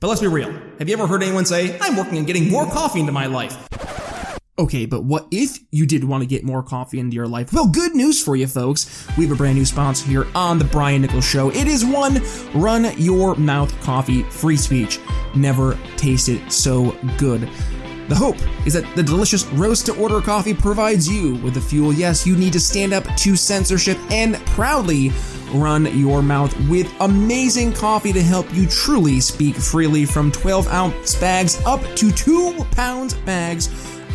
But let's be real. Have you ever heard anyone say, I'm working on getting more coffee into my life? Okay, but what if you did want to get more coffee into your life? Well, good news for you folks. We have a brand new sponsor here on The Brian Nichols Show. It is one Run Your Mouth Coffee Free Speech. Never tasted so good. The hope is that the delicious roast to order coffee provides you with the fuel, yes, you need to stand up to censorship and proudly run your mouth with amazing coffee to help you truly speak freely from 12 ounce bags up to 2 pounds bags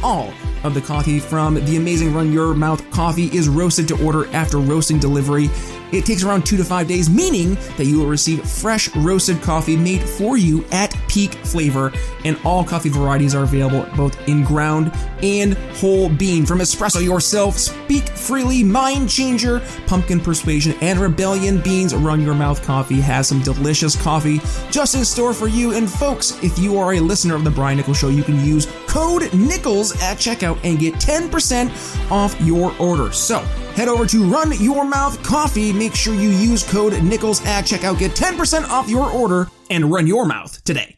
all of the coffee from the amazing Run Your Mouth coffee is roasted to order after roasting delivery. It takes around two to five days, meaning that you will receive fresh roasted coffee made for you at peak flavor. And all coffee varieties are available both in ground and whole bean. From espresso yourself, speak freely, mind changer, pumpkin persuasion, and rebellion beans. Run Your Mouth coffee has some delicious coffee just in store for you. And folks, if you are a listener of the Brian Nichols Show, you can use code NICHOLS at checkout and get 10% off your order. So head over to Run Your Mouth Coffee. Make sure you use code NICHOLS at checkout. Get 10% off your order and run your mouth today.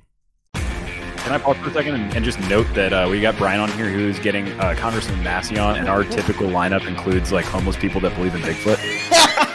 Can I pause for a second and, and just note that uh, we got Brian on here who's getting uh, Congressman Massey on, and our typical lineup includes like homeless people that believe in Bigfoot.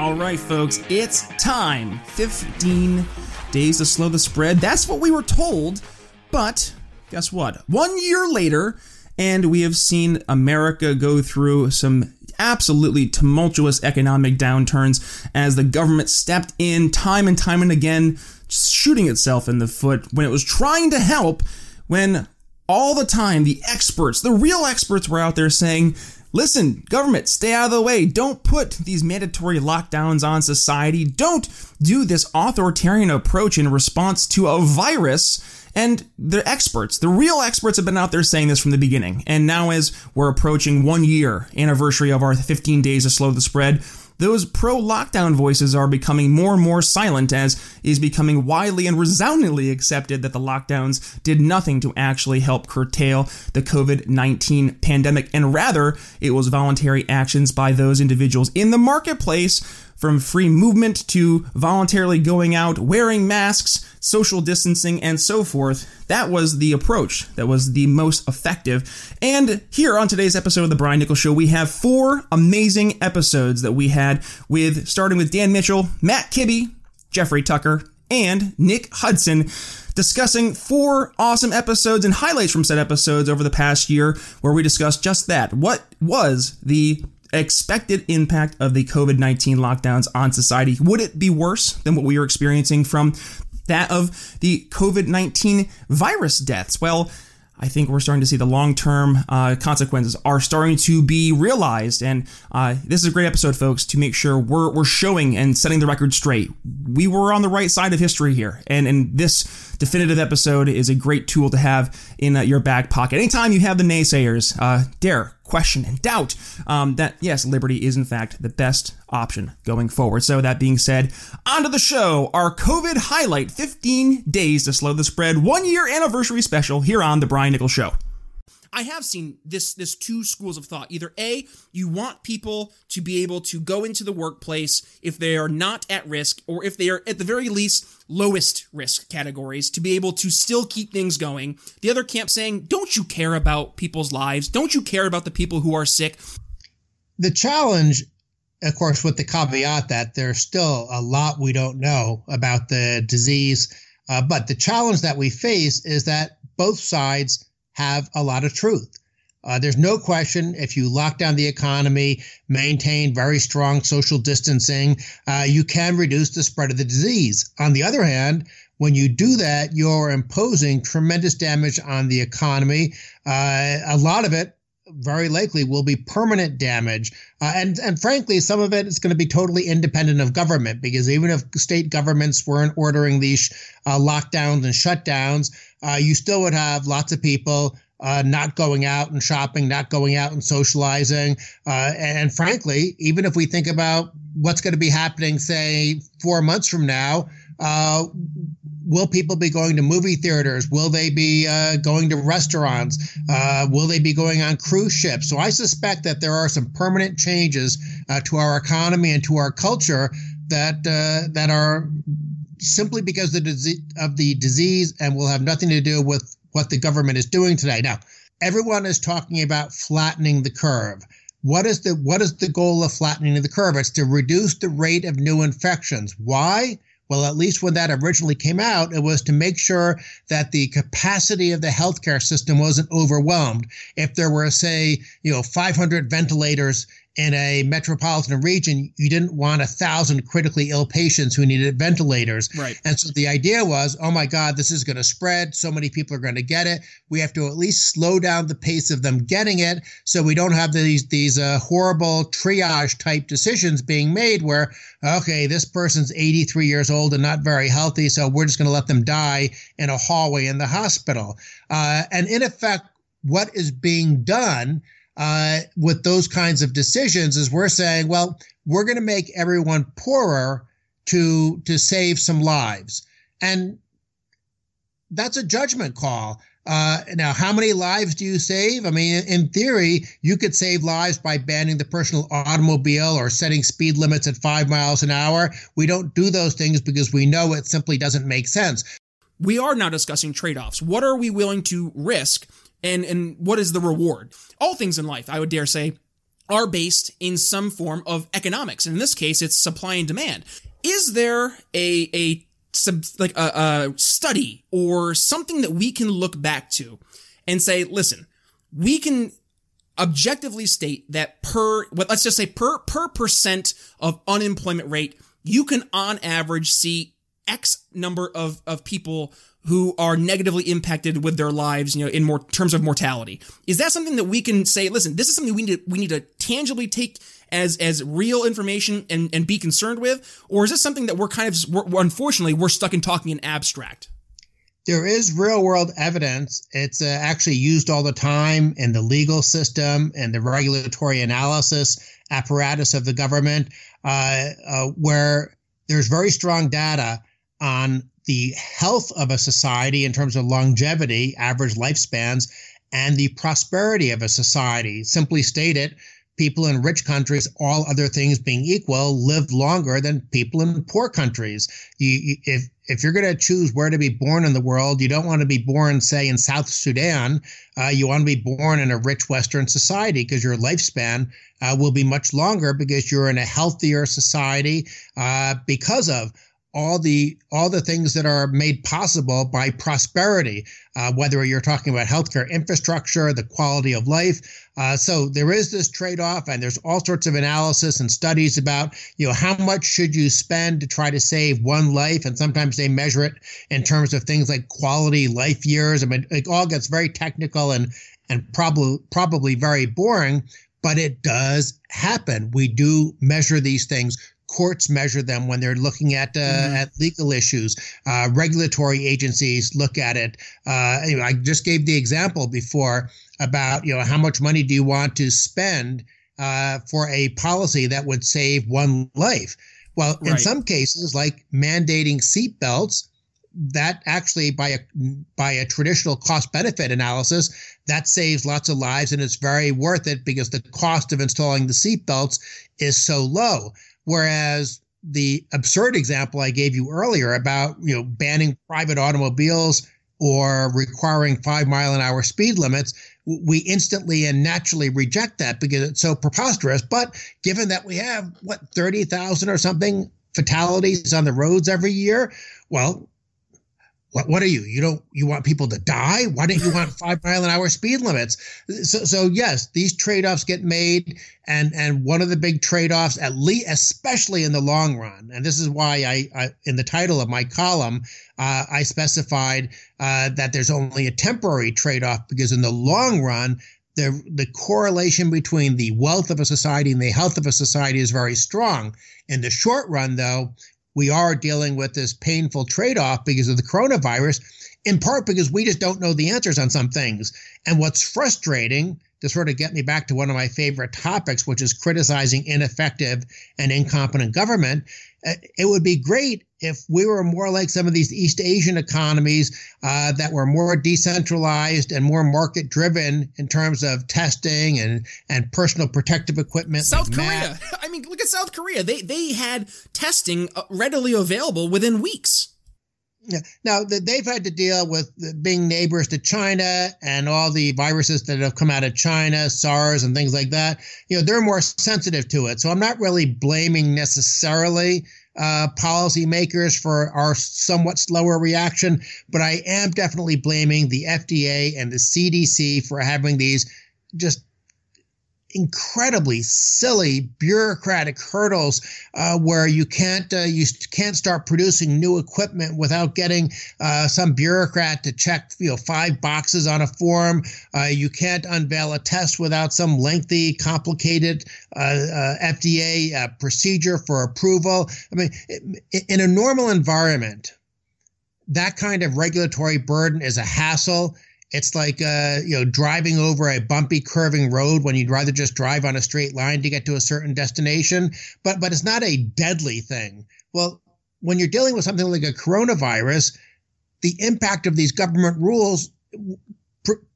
All right, folks, it's time. 15 days to slow the spread. That's what we were told. But guess what? One year later, and we have seen America go through some absolutely tumultuous economic downturns as the government stepped in time and time and again, shooting itself in the foot when it was trying to help, when all the time the experts, the real experts, were out there saying, Listen, government, stay out of the way. Don't put these mandatory lockdowns on society. Don't do this authoritarian approach in response to a virus. And the experts, the real experts have been out there saying this from the beginning. And now as we're approaching one year anniversary of our 15 days to slow the spread, those pro lockdown voices are becoming more and more silent as is becoming widely and resoundingly accepted that the lockdowns did nothing to actually help curtail the COVID 19 pandemic, and rather it was voluntary actions by those individuals in the marketplace from free movement to voluntarily going out, wearing masks, social distancing, and so forth. That was the approach that was the most effective. And here on today's episode of The Brian Nichols Show, we have four amazing episodes that we had with starting with Dan Mitchell, Matt Kibbe, Jeffrey Tucker, and Nick Hudson discussing four awesome episodes and highlights from said episodes over the past year where we discussed just that. What was the expected impact of the COVID 19 lockdowns on society? Would it be worse than what we are experiencing from that of the COVID 19 virus deaths? Well, I think we're starting to see the long term uh, consequences are starting to be realized. And uh, this is a great episode, folks, to make sure we're, we're showing and setting the record straight. We were on the right side of history here. And, and this definitive episode is a great tool to have in uh, your back pocket. Anytime you have the naysayers uh, dare question and doubt um, that, yes, liberty is in fact the best option going forward. So, that being said, onto the show, our COVID highlight 15 days to slow the spread, one year anniversary special here on The Brian Nichols Show. I have seen this this two schools of thought. Either A, you want people to be able to go into the workplace if they are not at risk or if they are at the very least lowest risk categories to be able to still keep things going. The other camp saying, "Don't you care about people's lives? Don't you care about the people who are sick?" The challenge of course, with the caveat that there's still a lot we don't know about the disease. Uh, but the challenge that we face is that both sides have a lot of truth. Uh, there's no question if you lock down the economy, maintain very strong social distancing, uh, you can reduce the spread of the disease. On the other hand, when you do that, you're imposing tremendous damage on the economy. Uh, a lot of it very likely will be permanent damage. Uh, and, and frankly, some of it is going to be totally independent of government because even if state governments weren't ordering these uh, lockdowns and shutdowns, uh, you still would have lots of people uh, not going out and shopping, not going out and socializing. Uh, and frankly, even if we think about what's going to be happening, say, four months from now, uh, will people be going to movie theaters? Will they be uh, going to restaurants? Uh, will they be going on cruise ships? So I suspect that there are some permanent changes uh, to our economy and to our culture that that are simply because of the, of the disease and will have nothing to do with what the government is doing today. Now, everyone is talking about flattening the curve. What is the what is the goal of flattening the curve? It's to reduce the rate of new infections. Why? Well, at least when that originally came out, it was to make sure that the capacity of the healthcare system wasn't overwhelmed. If there were, say, you know, 500 ventilators in a metropolitan region, you didn't want a thousand critically ill patients who needed ventilators. Right. And so the idea was, oh my God, this is going to spread. So many people are going to get it. We have to at least slow down the pace of them getting it, so we don't have these these uh, horrible triage type decisions being made where, okay, this person's 83 years old and not very healthy, so we're just going to let them die in a hallway in the hospital. Uh, and in effect, what is being done uh, with those kinds of decisions is we're saying, well, we're going to make everyone poorer to to save some lives, and that's a judgment call. Uh, now, how many lives do you save? I mean, in theory, you could save lives by banning the personal automobile or setting speed limits at five miles an hour. We don't do those things because we know it simply doesn't make sense. We are now discussing trade offs. What are we willing to risk and and what is the reward? All things in life, I would dare say, are based in some form of economics, and in this case, it's supply and demand. Is there a a sub, like a, a study or something that we can look back to and say, listen, we can objectively state that per what let's just say per per percent of unemployment rate, you can on average see X number of, of people who are negatively impacted with their lives, you know, in more terms of mortality. Is that something that we can say, listen, this is something we need to, we need to tangibly take as as real information and, and be concerned with? Or is this something that we're kind of, we're, unfortunately, we're stuck in talking in abstract? There is real world evidence. It's uh, actually used all the time in the legal system and the regulatory analysis apparatus of the government, uh, uh, where there's very strong data on the health of a society in terms of longevity, average lifespans, and the prosperity of a society. Simply stated, people in rich countries, all other things being equal, live longer than people in poor countries. You, you, if if you're going to choose where to be born in the world, you don't want to be born, say, in South Sudan. Uh, you want to be born in a rich Western society because your lifespan uh, will be much longer because you're in a healthier society uh, because of all the all the things that are made possible by prosperity, uh, whether you're talking about healthcare infrastructure, the quality of life. Uh, so there is this trade-off, and there's all sorts of analysis and studies about you know how much should you spend to try to save one life, and sometimes they measure it in terms of things like quality life years. I mean, it all gets very technical and and probably probably very boring, but it does happen. We do measure these things courts measure them when they're looking at uh, mm-hmm. at legal issues. Uh, regulatory agencies look at it. Uh, you know, I just gave the example before about you know how much money do you want to spend uh, for a policy that would save one life. Well, right. in some cases, like mandating seatbelts, that actually by a by a traditional cost benefit analysis that saves lots of lives and it's very worth it because the cost of installing the seatbelts is so low Whereas the absurd example I gave you earlier about you know banning private automobiles or requiring five mile an hour speed limits, we instantly and naturally reject that because it's so preposterous. But given that we have what thirty thousand or something fatalities on the roads every year, well, what, what are you? You don't you want people to die? Why don't you want five mile an hour speed limits? So so yes, these trade offs get made, and and one of the big trade offs, at least especially in the long run, and this is why I, I in the title of my column uh, I specified uh, that there's only a temporary trade off because in the long run. The, the correlation between the wealth of a society and the health of a society is very strong. In the short run, though, we are dealing with this painful trade off because of the coronavirus. in part because we just don't know the answers on some things. And what's frustrating to sort of get me back to one of my favorite topics, which is criticizing ineffective and incompetent government. Uh, it would be great if we were more like some of these East Asian economies uh, that were more decentralized and more market driven in terms of testing and, and personal protective equipment. South like Korea. I mean, look at South Korea. They, they had testing uh, readily available within weeks. Yeah. Now they've had to deal with being neighbors to China and all the viruses that have come out of China, SARS and things like that. You know, they're more sensitive to it. So I'm not really blaming necessarily uh, policymakers for our somewhat slower reaction, but I am definitely blaming the FDA and the CDC for having these just incredibly silly bureaucratic hurdles uh, where you can't uh, you can't start producing new equipment without getting uh, some bureaucrat to check you know five boxes on a form. Uh, you can't unveil a test without some lengthy, complicated uh, uh, FDA procedure for approval. I mean, in a normal environment, that kind of regulatory burden is a hassle it's like uh, you know driving over a bumpy, curving road when you'd rather just drive on a straight line to get to a certain destination. But but it's not a deadly thing. Well, when you're dealing with something like a coronavirus, the impact of these government rules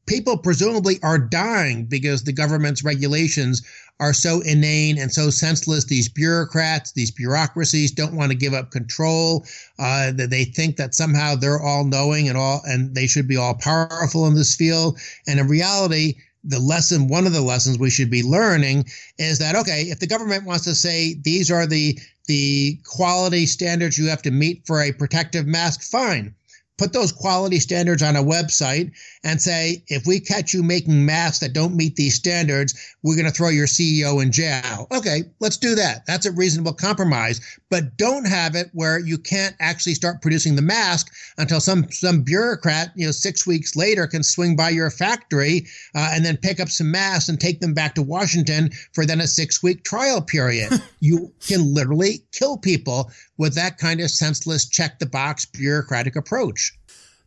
people presumably are dying because the government's regulations are so inane and so senseless. These bureaucrats, these bureaucracies don't want to give up control. Uh, they think that somehow they're all knowing and all, and they should be all powerful in this field. And in reality, the lesson, one of the lessons we should be learning is that, okay, if the government wants to say these are the, the quality standards you have to meet for a protective mask, fine put those quality standards on a website and say, if we catch you making masks that don't meet these standards, we're going to throw your CEO in jail. Okay, let's do that. That's a reasonable compromise. But don't have it where you can't actually start producing the mask until some some bureaucrat, you know, six weeks later can swing by your factory uh, and then pick up some masks and take them back to Washington for then a six week trial period. you can literally kill people with that kind of senseless check the box bureaucratic approach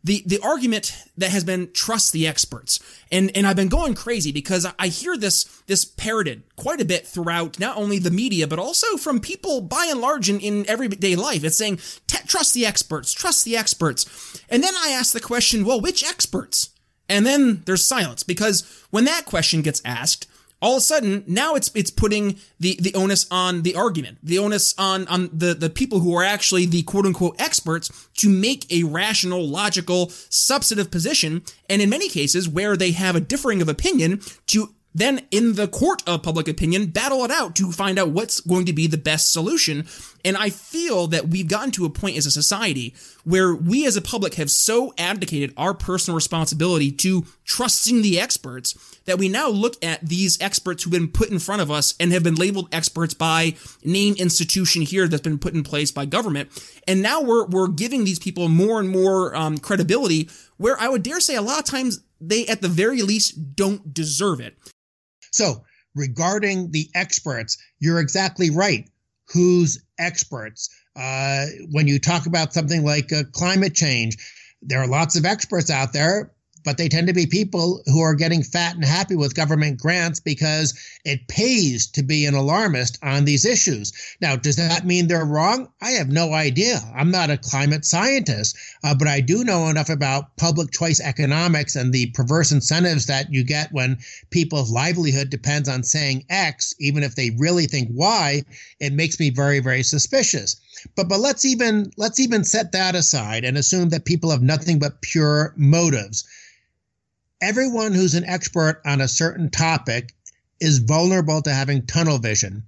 the the argument that has been trust the experts. And and I've been going crazy because I hear this this parroted quite a bit throughout not only the media but also from people by and large in, in everyday life. It's saying trust the experts trust the experts. And then I ask the question well which experts? And then there's silence because when that question gets asked all of a sudden now it's it's putting the the onus on the argument the onus on on the the people who are actually the quote unquote experts to make a rational logical substantive position and in many cases where they have a differing of opinion to then in the court of public opinion battle it out to find out what's going to be the best solution. And i feel that we've gotten to a point as a society where we as a public have so abdicated our personal responsibility to trusting the experts that we now look at these experts who've been put in front of us and have been labeled experts by name institution here that's been put in place by government. And now we're we're giving these people more and more um, credibility where i would dare say a lot of times they at the very least don't deserve it so, regarding the experts, you're exactly right. Who's experts? Uh, when you talk about something like uh, climate change, there are lots of experts out there, but they tend to be people who are getting fat and happy with government grants because it pays to be an alarmist on these issues. Now, does that mean they're wrong? I have no idea. I'm not a climate scientist, uh, but I do know enough about public choice economics and the perverse incentives that you get when people's livelihood depends on saying X, even if they really think Y. It makes me very, very suspicious. But but let's even let's even set that aside and assume that people have nothing but pure motives everyone who's an expert on a certain topic is vulnerable to having tunnel vision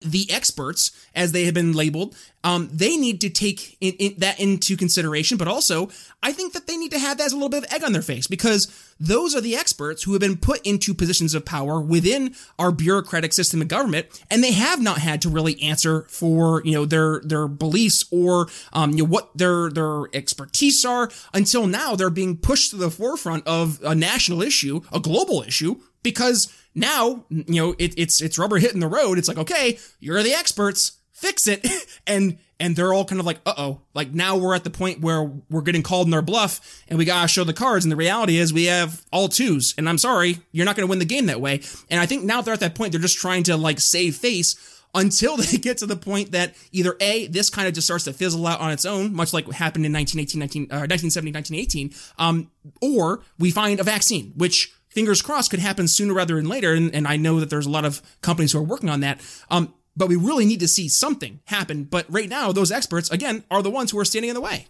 the experts, as they have been labeled, um, they need to take in, in that into consideration. But also, I think that they need to have that as a little bit of egg on their face because those are the experts who have been put into positions of power within our bureaucratic system of government, and they have not had to really answer for you know their their beliefs or um, you know what their their expertise are until now. They're being pushed to the forefront of a national issue, a global issue, because now, you know, it, it's it's rubber hitting the road. It's like, okay, you're the experts. fix it. and and they're all kind of like, uh oh, like now we're at the point where we're getting called in our bluff and we gotta show the cards. And the reality is we have all twos. And I'm sorry, you're not gonna win the game that way. And I think now they're at that point, they're just trying to like save face until they get to the point that either A, this kind of just starts to fizzle out on its own, much like what happened in 1918, 19, uh, 1970, 1918, um, or we find a vaccine, which fingers crossed could happen sooner rather than later. And, and I know that there's a lot of companies who are working on that. Um, but we really need to see something happen. But right now, those experts, again, are the ones who are standing in the way.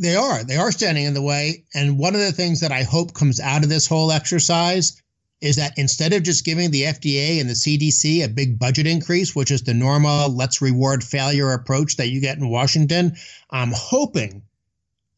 They are. They are standing in the way. And one of the things that I hope comes out of this whole exercise is that instead of just giving the FDA and the CDC a big budget increase, which is the normal let's reward failure approach that you get in Washington, I'm hoping,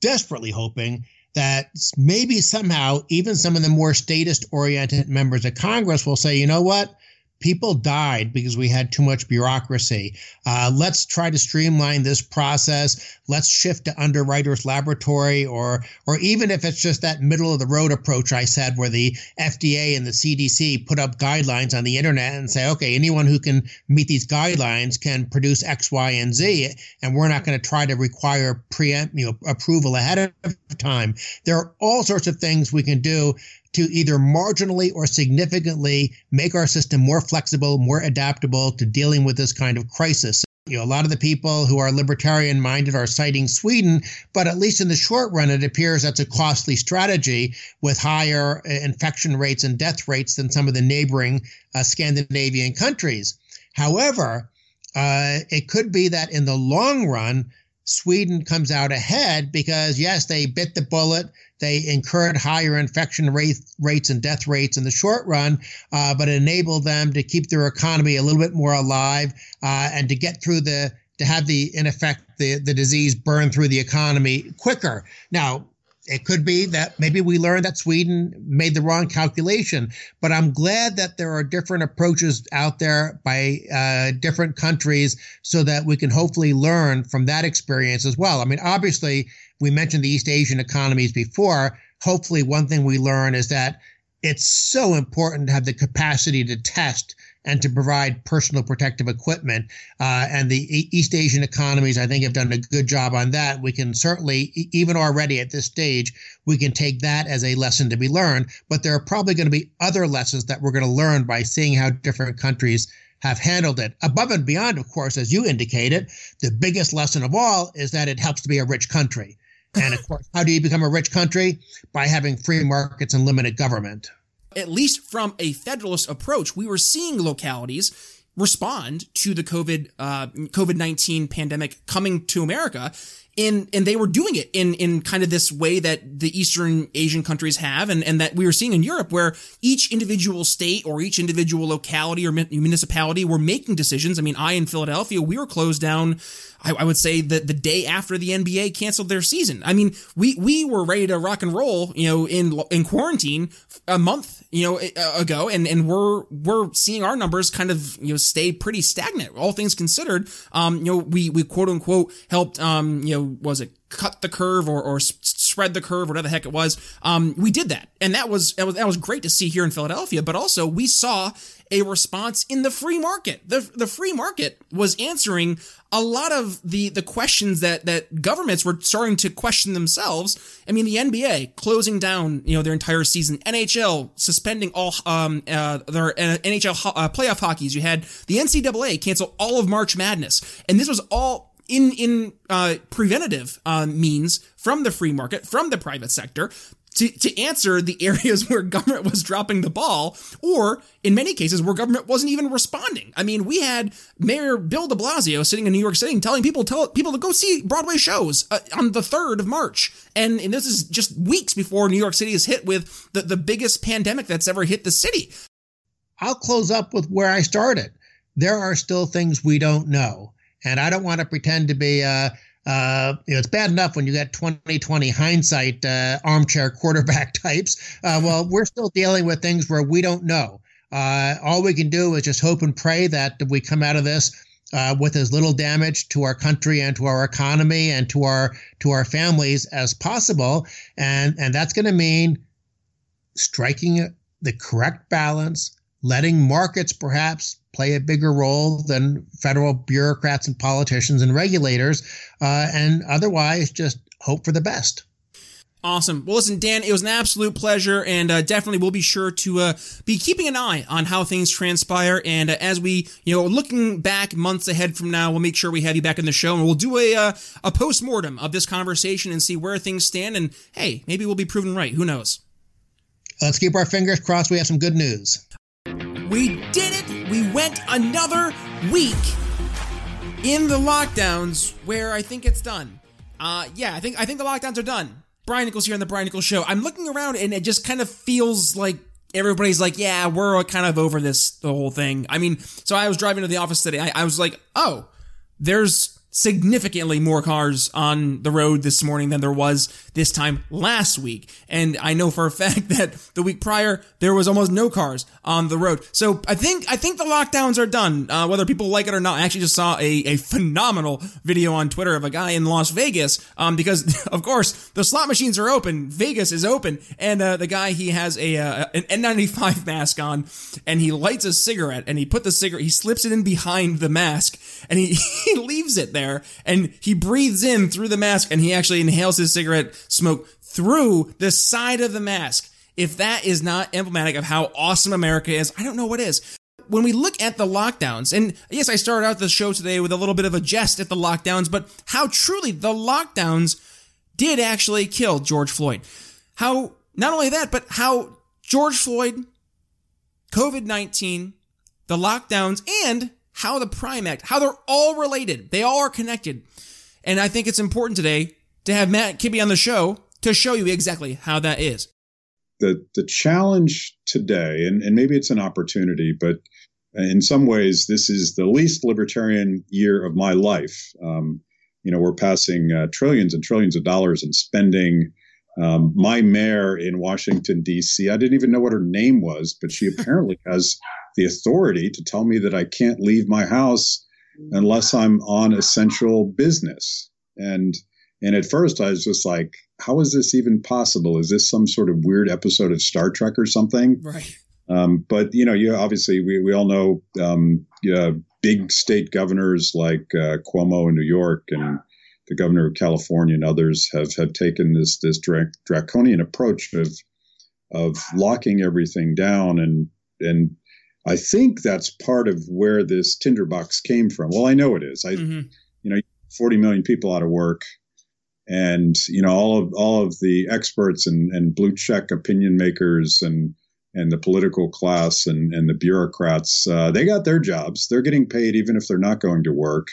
desperately hoping, that maybe somehow even some of the more statist oriented members of Congress will say, you know what? People died because we had too much bureaucracy. Uh, let's try to streamline this process. Let's shift to underwriters laboratory or or even if it's just that middle of the road approach I said where the FDA and the CDC put up guidelines on the internet and say, okay, anyone who can meet these guidelines can produce X, Y, and Z, and we're not going to try to require preempt you know approval ahead of time. There are all sorts of things we can do to either marginally or significantly make our system more flexible, more adaptable to dealing with this kind of crisis. You know, a lot of the people who are libertarian minded are citing Sweden, but at least in the short run, it appears that's a costly strategy with higher uh, infection rates and death rates than some of the neighboring uh, Scandinavian countries. However, uh, it could be that in the long run, Sweden comes out ahead because, yes, they bit the bullet. They incurred higher infection rate, rates and death rates in the short run, uh, but it enabled them to keep their economy a little bit more alive uh, and to get through the to have the in effect the, the disease burn through the economy quicker. Now, it could be that maybe we learned that Sweden made the wrong calculation, but I'm glad that there are different approaches out there by uh, different countries so that we can hopefully learn from that experience as well. I mean, obviously, we mentioned the East Asian economies before. Hopefully, one thing we learn is that it's so important to have the capacity to test and to provide personal protective equipment. Uh, and the East Asian economies, I think, have done a good job on that. We can certainly, even already at this stage, we can take that as a lesson to be learned. But there are probably going to be other lessons that we're going to learn by seeing how different countries have handled it. Above and beyond, of course, as you indicated, the biggest lesson of all is that it helps to be a rich country. And of course, how do you become a rich country? By having free markets and limited government at least from a federalist approach, we were seeing localities respond to the COVID uh, COVID nineteen pandemic coming to America in and they were doing it in in kind of this way that the Eastern Asian countries have, and and that we were seeing in Europe, where each individual state or each individual locality or municipality were making decisions. I mean, I in Philadelphia, we were closed down. I, I would say that the day after the NBA canceled their season. I mean, we we were ready to rock and roll, you know, in in quarantine a month, you know, ago, and and we're we're seeing our numbers kind of you know stay pretty stagnant. All things considered, um, you know, we we quote unquote helped, um, you know was it cut the curve or, or spread the curve, whatever the heck it was. Um, we did that, and that was, that was that was great to see here in Philadelphia. But also, we saw a response in the free market. the The free market was answering a lot of the the questions that that governments were starting to question themselves. I mean, the NBA closing down, you know, their entire season. NHL suspending all um uh, their uh, NHL uh, playoff hockeys. You had the NCAA cancel all of March Madness, and this was all in in uh, preventative uh, means from the free market, from the private sector, to, to answer the areas where government was dropping the ball, or in many cases where government wasn't even responding. I mean, we had Mayor Bill de Blasio sitting in New York City telling people tell people to go see Broadway shows uh, on the 3rd of March. And, and this is just weeks before New York City is hit with the, the biggest pandemic that's ever hit the city. I'll close up with where I started. There are still things we don't know. And I don't want to pretend to be, uh, uh, you know, it's bad enough when you got 2020 hindsight uh, armchair quarterback types. Uh, well, we're still dealing with things where we don't know. Uh, all we can do is just hope and pray that we come out of this uh, with as little damage to our country and to our economy and to our to our families as possible. And and that's going to mean striking the correct balance letting markets perhaps play a bigger role than federal bureaucrats and politicians and regulators, uh, and otherwise just hope for the best. Awesome. Well, listen, Dan, it was an absolute pleasure, and uh, definitely we'll be sure to uh, be keeping an eye on how things transpire. And uh, as we, you know, looking back months ahead from now, we'll make sure we have you back in the show, and we'll do a uh, a post mortem of this conversation and see where things stand. And hey, maybe we'll be proven right. Who knows? Let's keep our fingers crossed. We have some good news. We did it. We went another week in the lockdowns, where I think it's done. Uh, yeah, I think I think the lockdowns are done. Brian Nichols here on the Brian Nichols Show. I'm looking around and it just kind of feels like everybody's like, yeah, we're kind of over this, the whole thing. I mean, so I was driving to the office today. I, I was like, oh, there's significantly more cars on the road this morning than there was this time last week. And I know for a fact that the week prior there was almost no cars on the road. So I think I think the lockdowns are done, uh, whether people like it or not. I actually just saw a, a phenomenal video on Twitter of a guy in Las Vegas, um, because of course the slot machines are open, Vegas is open, and uh, the guy he has a uh, an N95 mask on, and he lights a cigarette, and he put the cigarette, he slips it in behind the mask, and he he leaves it there, and he breathes in through the mask, and he actually inhales his cigarette smoke through the side of the mask. If that is not emblematic of how awesome America is, I don't know what is. When we look at the lockdowns, and yes, I started out the show today with a little bit of a jest at the lockdowns, but how truly the lockdowns did actually kill George Floyd. How, not only that, but how George Floyd, COVID 19, the lockdowns, and how the Prime Act, how they're all related. They all are connected. And I think it's important today to have Matt Kibbe on the show to show you exactly how that is. The the challenge today, and, and maybe it's an opportunity, but in some ways, this is the least libertarian year of my life. Um, you know, we're passing uh, trillions and trillions of dollars in spending. Um, my mayor in Washington, D.C., I didn't even know what her name was, but she apparently has the authority to tell me that I can't leave my house unless I'm on essential business. And and at first, I was just like, how is this even possible? Is this some sort of weird episode of Star Trek or something? Right. Um, but you know, you obviously we, we all know um, yeah, big state governors like uh, Cuomo in New York and the governor of California and others have have taken this this draconian approach of of locking everything down and and I think that's part of where this tinderbox came from. Well, I know it is. I mm-hmm. you know, 40 million people out of work and you know all of all of the experts and, and blue check opinion makers and and the political class and, and the bureaucrats uh, they got their jobs they're getting paid even if they're not going to work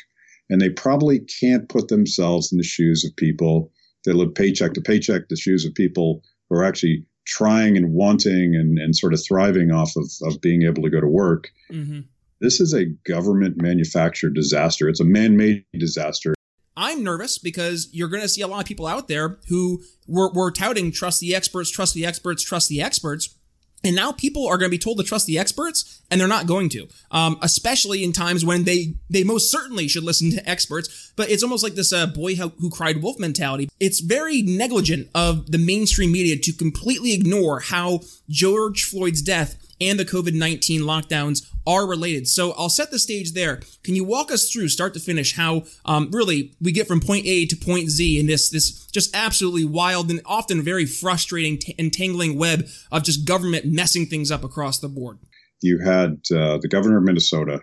and they probably can't put themselves in the shoes of people that live paycheck to paycheck the shoes of people who are actually trying and wanting and, and sort of thriving off of, of being able to go to work mm-hmm. this is a government manufactured disaster it's a man-made disaster I'm nervous because you're going to see a lot of people out there who were, were touting trust the experts, trust the experts, trust the experts. And now people are going to be told to trust the experts, and they're not going to. Um, especially in times when they they most certainly should listen to experts. But it's almost like this uh, boy who, who cried wolf mentality. It's very negligent of the mainstream media to completely ignore how George Floyd's death and the COVID 19 lockdowns are related. So I'll set the stage there. Can you walk us through, start to finish, how um, really we get from point A to point Z in this this just absolutely wild and often very frustrating, t- entangling web of just government messing things up across the board? You had uh, the governor of Minnesota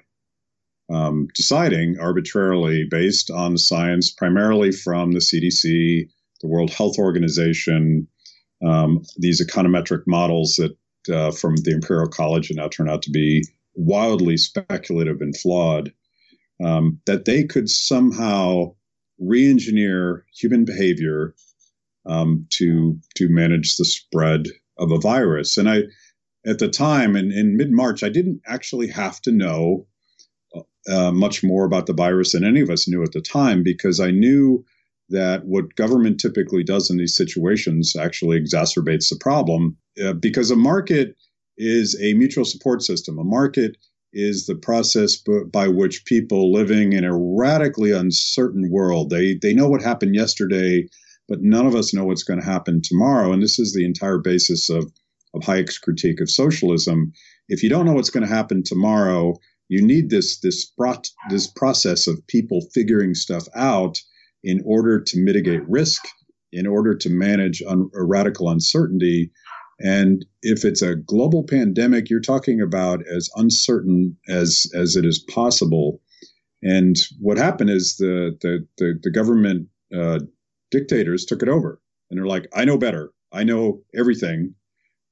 um, deciding arbitrarily based on science, primarily from the CDC, the World Health Organization, um, these econometric models that uh, from the Imperial College and now turn out to be wildly speculative and flawed, um, that they could somehow re-engineer human behavior um, to to manage the spread of a virus. And I, at the time, in, in mid March, I didn't actually have to know uh, much more about the virus than any of us knew at the time because I knew that what government typically does in these situations actually exacerbates the problem uh, because a market is a mutual support system. A market is the process b- by which people living in a radically uncertain world they they know what happened yesterday but none of us know what's going to happen tomorrow and this is the entire basis of of Hayek's critique of socialism if you don't know what's going to happen tomorrow, you need this this this process of people figuring stuff out in order to mitigate risk, in order to manage un- radical uncertainty. And if it's a global pandemic, you're talking about as uncertain as as it is possible. And what happened is the the the, the government uh, dictators took it over, and they're like, "I know better. I know everything.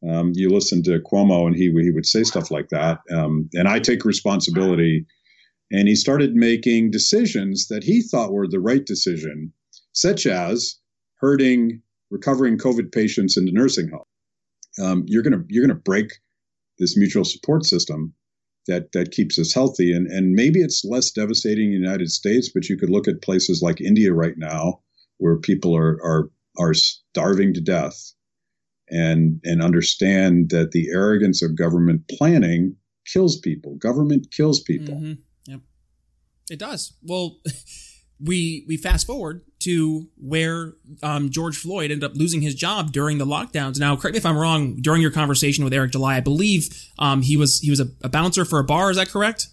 Um, you listen to Cuomo, and he he would say stuff like that, um, and I take responsibility. And he started making decisions that he thought were the right decision, such as herding recovering COVID patients into nursing homes. Um, you're gonna you're gonna break this mutual support system that that keeps us healthy, and and maybe it's less devastating in the United States, but you could look at places like India right now, where people are are are starving to death and and understand that the arrogance of government planning kills people. Government kills people. Mm-hmm. It does. Well, we we fast forward to where um, George Floyd ended up losing his job during the lockdowns. Now, correct me if I'm wrong. During your conversation with Eric July, I believe um, he was he was a, a, bouncer for a bar. Is that correct?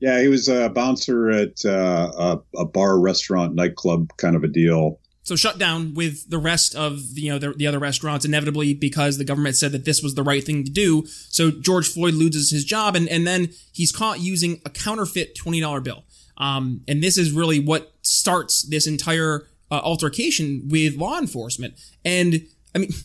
Yeah, he was a bouncer at uh, a, a bar, restaurant, nightclub kind of a deal so shut down with the rest of you know the, the, other restaurants inevitably because the government said that this was the right thing to do so george floyd loses his job and, and then he's caught using a counterfeit $20 bill um, and this is really what starts this entire uh, altercation with law enforcement and i mean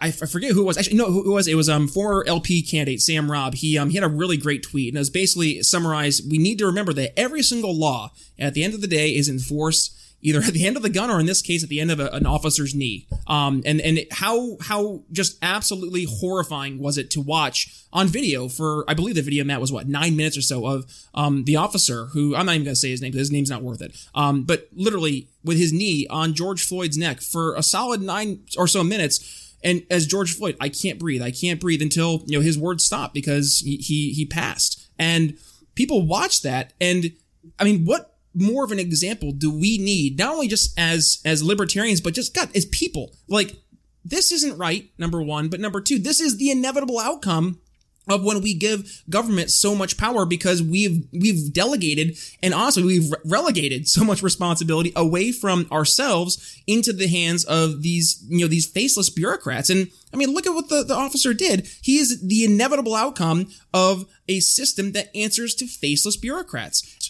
I, forget who it was. Actually, no, who it was? It was um former LP candidate Sam Robb. He um he had a really great tweet and it was basically summarized. We need to remember that every single law at the end of the day is enforced either at the end of the gun or in this case at the end of a, an officer's knee. Um, and and how how just absolutely horrifying was it to watch on video for I believe the video Matt was what nine minutes or so of um the officer who I'm not even gonna say his name because his name's not worth it. Um, but literally with his knee on George Floyd's neck for a solid nine or so minutes. And as George Floyd, I can't breathe. I can't breathe until you know his words stop because he he, he passed. And people watch that, and I mean, what more of an example do we need not only just as as libertarians but just god as people. Like this isn't right number one but number two this is the inevitable outcome of when we give government so much power because we've we've delegated and also we've relegated so much responsibility away from ourselves into the hands of these you know these faceless bureaucrats. And i mean look at what the, the officer did. He is the inevitable outcome of a system that answers to faceless bureaucrats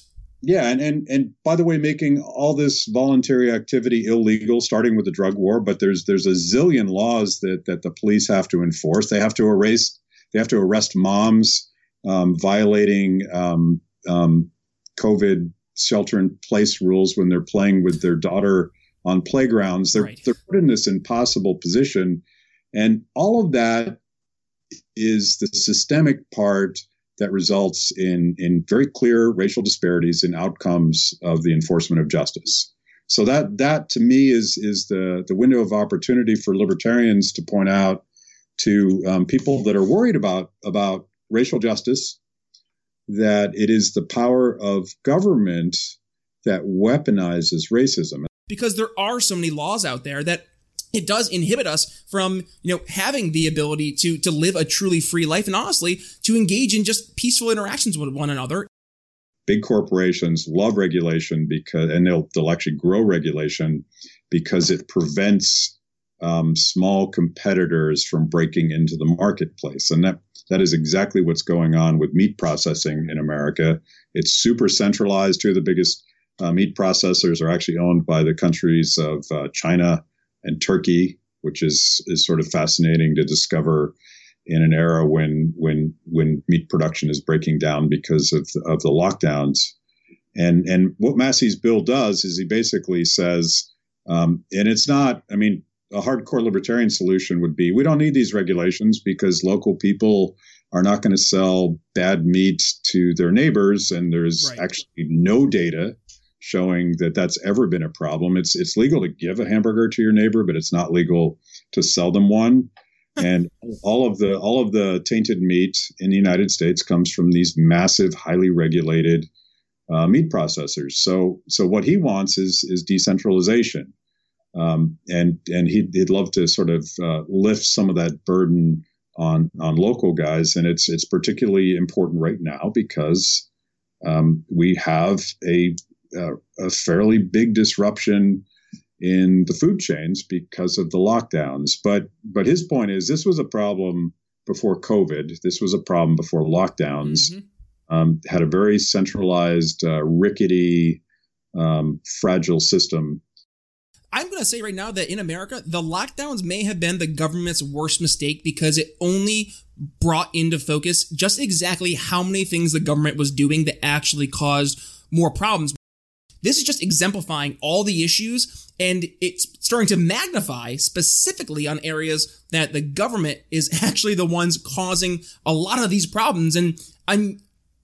yeah, and, and and by the way, making all this voluntary activity illegal, starting with the drug war, but there's there's a zillion laws that that the police have to enforce. They have to erase, they have to arrest moms um, violating um, um, COVID shelter in place rules when they're playing with their daughter on playgrounds. They're right. they're put in this impossible position, and all of that is the systemic part that results in, in very clear racial disparities in outcomes of the enforcement of justice. So that that to me is is the the window of opportunity for libertarians to point out to um, people that are worried about about racial justice that it is the power of government that weaponizes racism. Because there are so many laws out there that it does inhibit us from you know having the ability to to live a truly free life and honestly to engage in just peaceful interactions with one another. Big corporations love regulation because and they'll they'll actually grow regulation because it prevents um, small competitors from breaking into the marketplace. And that that is exactly what's going on with meat processing in america. It's super centralized. Two of the biggest uh, meat processors are actually owned by the countries of uh, china and Turkey, which is is sort of fascinating to discover in an era when when when meat production is breaking down because of of the lockdowns. And and what Massey's bill does is he basically says, um, and it's not. I mean, a hardcore libertarian solution would be we don't need these regulations because local people are not going to sell bad meat to their neighbors, and there's right. actually no data showing that that's ever been a problem. It's it's legal to give a hamburger to your neighbor, but it's not legal to sell them one. and all of the all of the tainted meat in the United States comes from these massive, highly regulated uh, meat processors. So so what he wants is is decentralization, um, and and he'd, he'd love to sort of uh, lift some of that burden on on local guys, and it's it's particularly important right now because um, we have a, a a fairly big disruption in the food chains because of the lockdowns. But but his point is this was a problem before COVID. This was a problem before lockdowns. Mm-hmm. Um, had a very centralized, uh, rickety, um, fragile system. I'm going to say right now that in America, the lockdowns may have been the government's worst mistake because it only brought into focus just exactly how many things the government was doing that actually caused more problems. This is just exemplifying all the issues and it's starting to magnify specifically on areas that the government is actually the ones causing a lot of these problems. And I'm,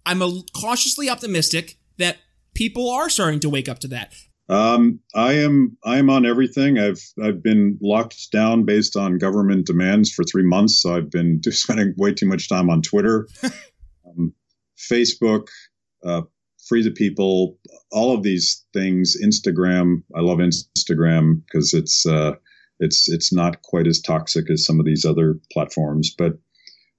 I'm a cautiously optimistic that people are starting to wake up to that. Um, I am I am on everything. I've I've been locked down based on government demands for three months, so I've been spending way too much time on Twitter, um, Facebook, uh, free the people, all of these things. Instagram, I love Instagram because it's uh, it's it's not quite as toxic as some of these other platforms, but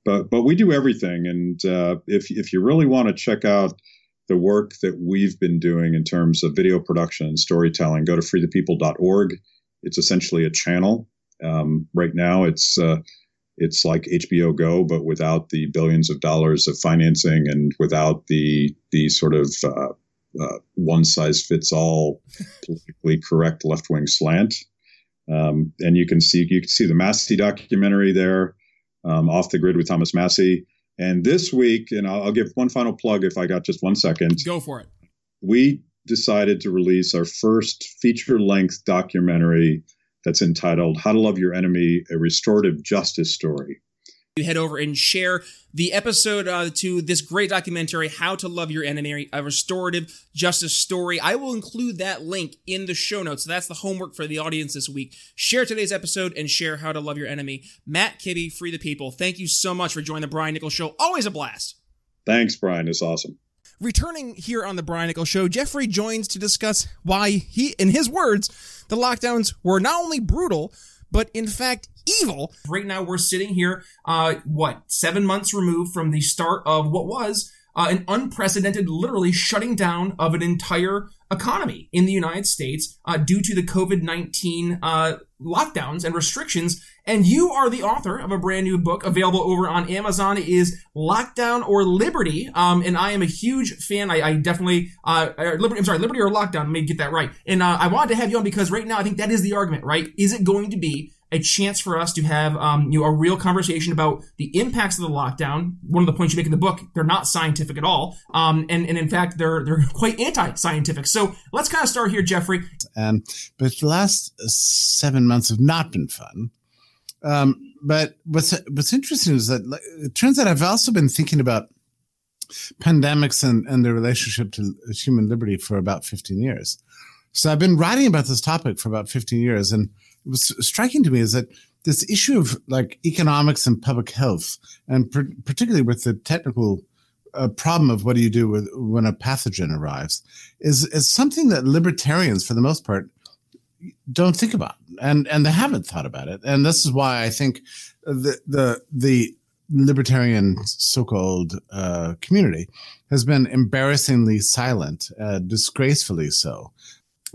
but but we do everything. And uh, if if you really want to check out the work that we've been doing in terms of video production and storytelling, go to freethepeople.org. It's essentially a channel. Um, right now, it's uh, it's like HBO Go, but without the billions of dollars of financing and without the the sort of uh, uh, one size fits all politically correct left wing slant. Um, and you can see you can see the Massie documentary there, um, off the grid with Thomas Massie. And this week, and I'll, I'll give one final plug if I got just one second. Go for it. We decided to release our first feature length documentary that's entitled How to Love Your Enemy A Restorative Justice Story. You head over and share the episode uh, to this great documentary, How to Love Your Enemy, a restorative justice story. I will include that link in the show notes. So that's the homework for the audience this week. Share today's episode and share How to Love Your Enemy. Matt Kibbe, Free the People, thank you so much for joining the Brian Nichols Show. Always a blast. Thanks, Brian. It's awesome. Returning here on the Brian Nichols Show, Jeffrey joins to discuss why he, in his words, the lockdowns were not only brutal, but in fact evil. Right now, we're sitting here, uh, what, seven months removed from the start of what was uh, an unprecedented, literally shutting down of an entire economy in the United States uh, due to the COVID 19 uh, lockdowns and restrictions. And you are the author of a brand new book available over on Amazon. It is Lockdown or Liberty. Um, and I am a huge fan. I, I definitely, uh, Liberty, I'm sorry, Liberty or Lockdown. Let me get that right. And uh, I wanted to have you on because right now I think that is the argument, right? Is it going to be a chance for us to have um, you know a real conversation about the impacts of the lockdown. One of the points you make in the book, they're not scientific at all, um, and and in fact they're they're quite anti-scientific. So let's kind of start here, Jeffrey. Um, but the last seven months have not been fun. Um, but what's what's interesting is that it turns out I've also been thinking about pandemics and, and their relationship to human liberty for about 15 years. So I've been writing about this topic for about 15 years, and was striking to me is that this issue of like economics and public health, and pr- particularly with the technical uh, problem of what do you do with when a pathogen arrives, is is something that libertarians, for the most part, don't think about, and and they haven't thought about it, and this is why I think the the the libertarian so-called uh, community has been embarrassingly silent, uh, disgracefully so.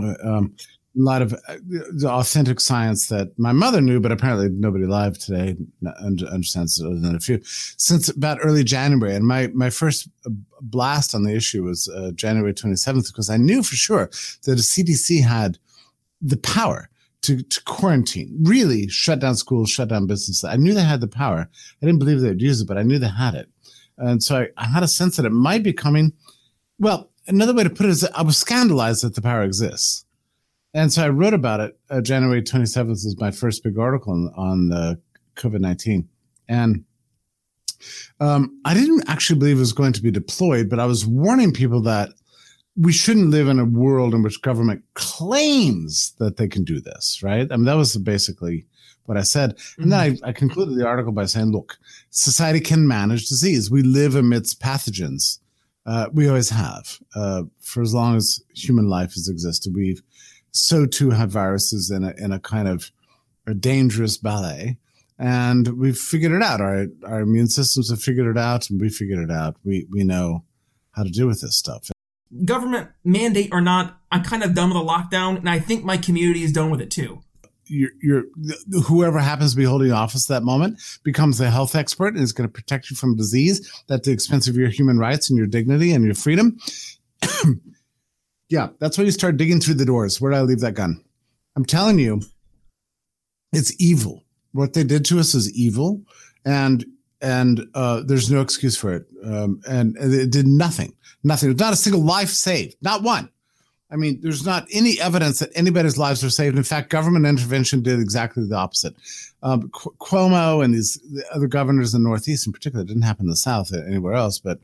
Uh, um, a lot of uh, the authentic science that my mother knew, but apparently nobody alive today understands it other than a few since about early January. And my, my first blast on the issue was uh, January 27th, because I knew for sure that the CDC had the power to, to quarantine, really shut down schools, shut down businesses. I knew they had the power. I didn't believe they would use it, but I knew they had it. And so I, I had a sense that it might be coming. Well, another way to put it is I was scandalized that the power exists and so I wrote about it. Uh, January 27th was my first big article on, on the COVID 19. And um, I didn't actually believe it was going to be deployed, but I was warning people that we shouldn't live in a world in which government claims that they can do this, right? I mean, that was basically what I said. Mm-hmm. And then I, I, concluded the article by saying, look, society can manage disease. We live amidst pathogens. Uh, we always have. Uh, for as long as human life has existed, we've so too have viruses in a, in a kind of a dangerous ballet. and we've figured it out. Our our immune systems have figured it out, and we figured it out. We we know how to deal with this stuff. Government mandate or not, I'm kind of done with the lockdown, and I think my community is done with it too. You're, you're whoever happens to be holding office at that moment becomes a health expert and is going to protect you from disease at the expense of your human rights and your dignity and your freedom. Yeah, that's why you start digging through the doors. Where did I leave that gun? I'm telling you, it's evil. What they did to us is evil, and and uh, there's no excuse for it. Um, and, and it did nothing, nothing. Not a single life saved, not one. I mean, there's not any evidence that anybody's lives are saved. In fact, government intervention did exactly the opposite. Um, Cuomo and these the other governors in the Northeast, in particular, didn't happen in the South anywhere else, but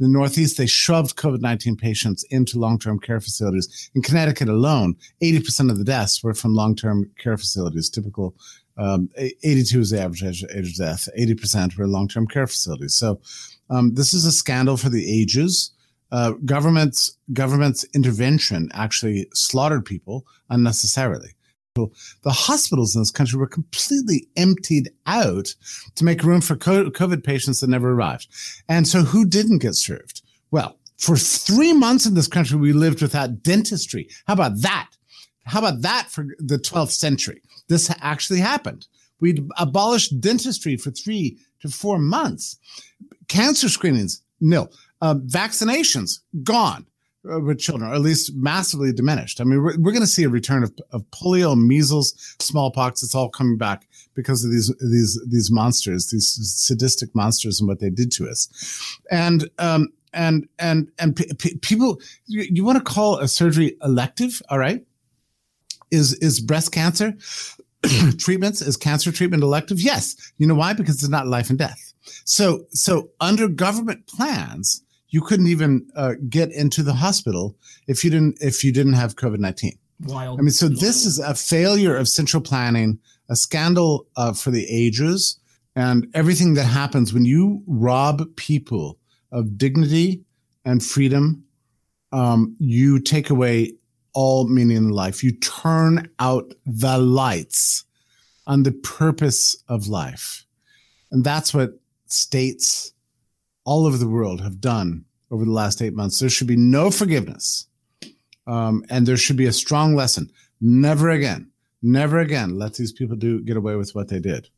in the Northeast, they shoved COVID 19 patients into long term care facilities. In Connecticut alone, 80% of the deaths were from long term care facilities. Typical um, 82 is the average age, of death, 80% were long term care facilities. So um, this is a scandal for the ages. Uh, government's government's intervention actually slaughtered people unnecessarily. The hospitals in this country were completely emptied out to make room for COVID patients that never arrived. And so who didn't get served? Well, for three months in this country, we lived without dentistry. How about that? How about that for the 12th century? This actually happened. We abolished dentistry for three to four months. Cancer screenings, nil. Uh, vaccinations, gone with children, or at least massively diminished. I mean, we're, we're going to see a return of, of polio, measles, smallpox. It's all coming back because of these these these monsters, these sadistic monsters, and what they did to us. And um, and and and p- p- people, you, you want to call a surgery elective? All right, is is breast cancer treatments is cancer treatment elective? Yes. You know why? Because it's not life and death. So so under government plans you couldn't even uh, get into the hospital if you didn't if you didn't have COVID nineteen. Wild. I mean, so this is a failure of central planning, a scandal uh, for the ages, and everything that happens when you rob people of dignity and freedom. Um, you take away all meaning in life. You turn out the lights on the purpose of life, and that's what states all over the world have done over the last eight months. There should be no forgiveness. Um, and there should be a strong lesson. Never again, never again let these people do get away with what they did.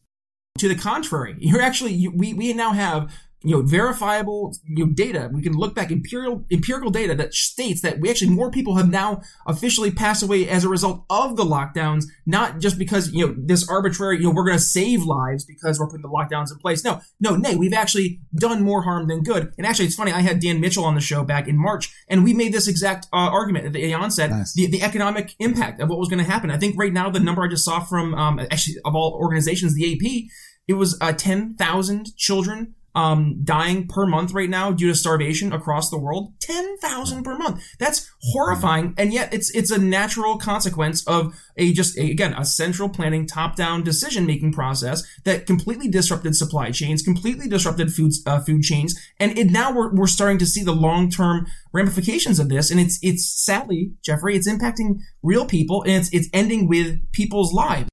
To the contrary, you're actually you, we we now have you know verifiable you know, data. We can look back empirical empirical data that states that we actually more people have now officially passed away as a result of the lockdowns not just because you know this arbitrary you know we're going to save lives because we're putting the lockdowns in place. No no nay we've actually done more harm than good. And actually it's funny i had dan mitchell on the show back in march and we made this exact uh, argument at the onset nice. the, the economic impact of what was going to happen. I think right now the number i just saw from um, actually of all organizations the ap it was uh, 10,000 children um, dying per month right now due to starvation across the world. 10,000 per month. That's horrifying. And yet it's, it's a natural consequence of a just, a, again, a central planning top down decision making process that completely disrupted supply chains, completely disrupted food, uh, food chains. And it now we're, we're starting to see the long term ramifications of this. And it's, it's sadly, Jeffrey, it's impacting real people and it's, it's ending with people's lives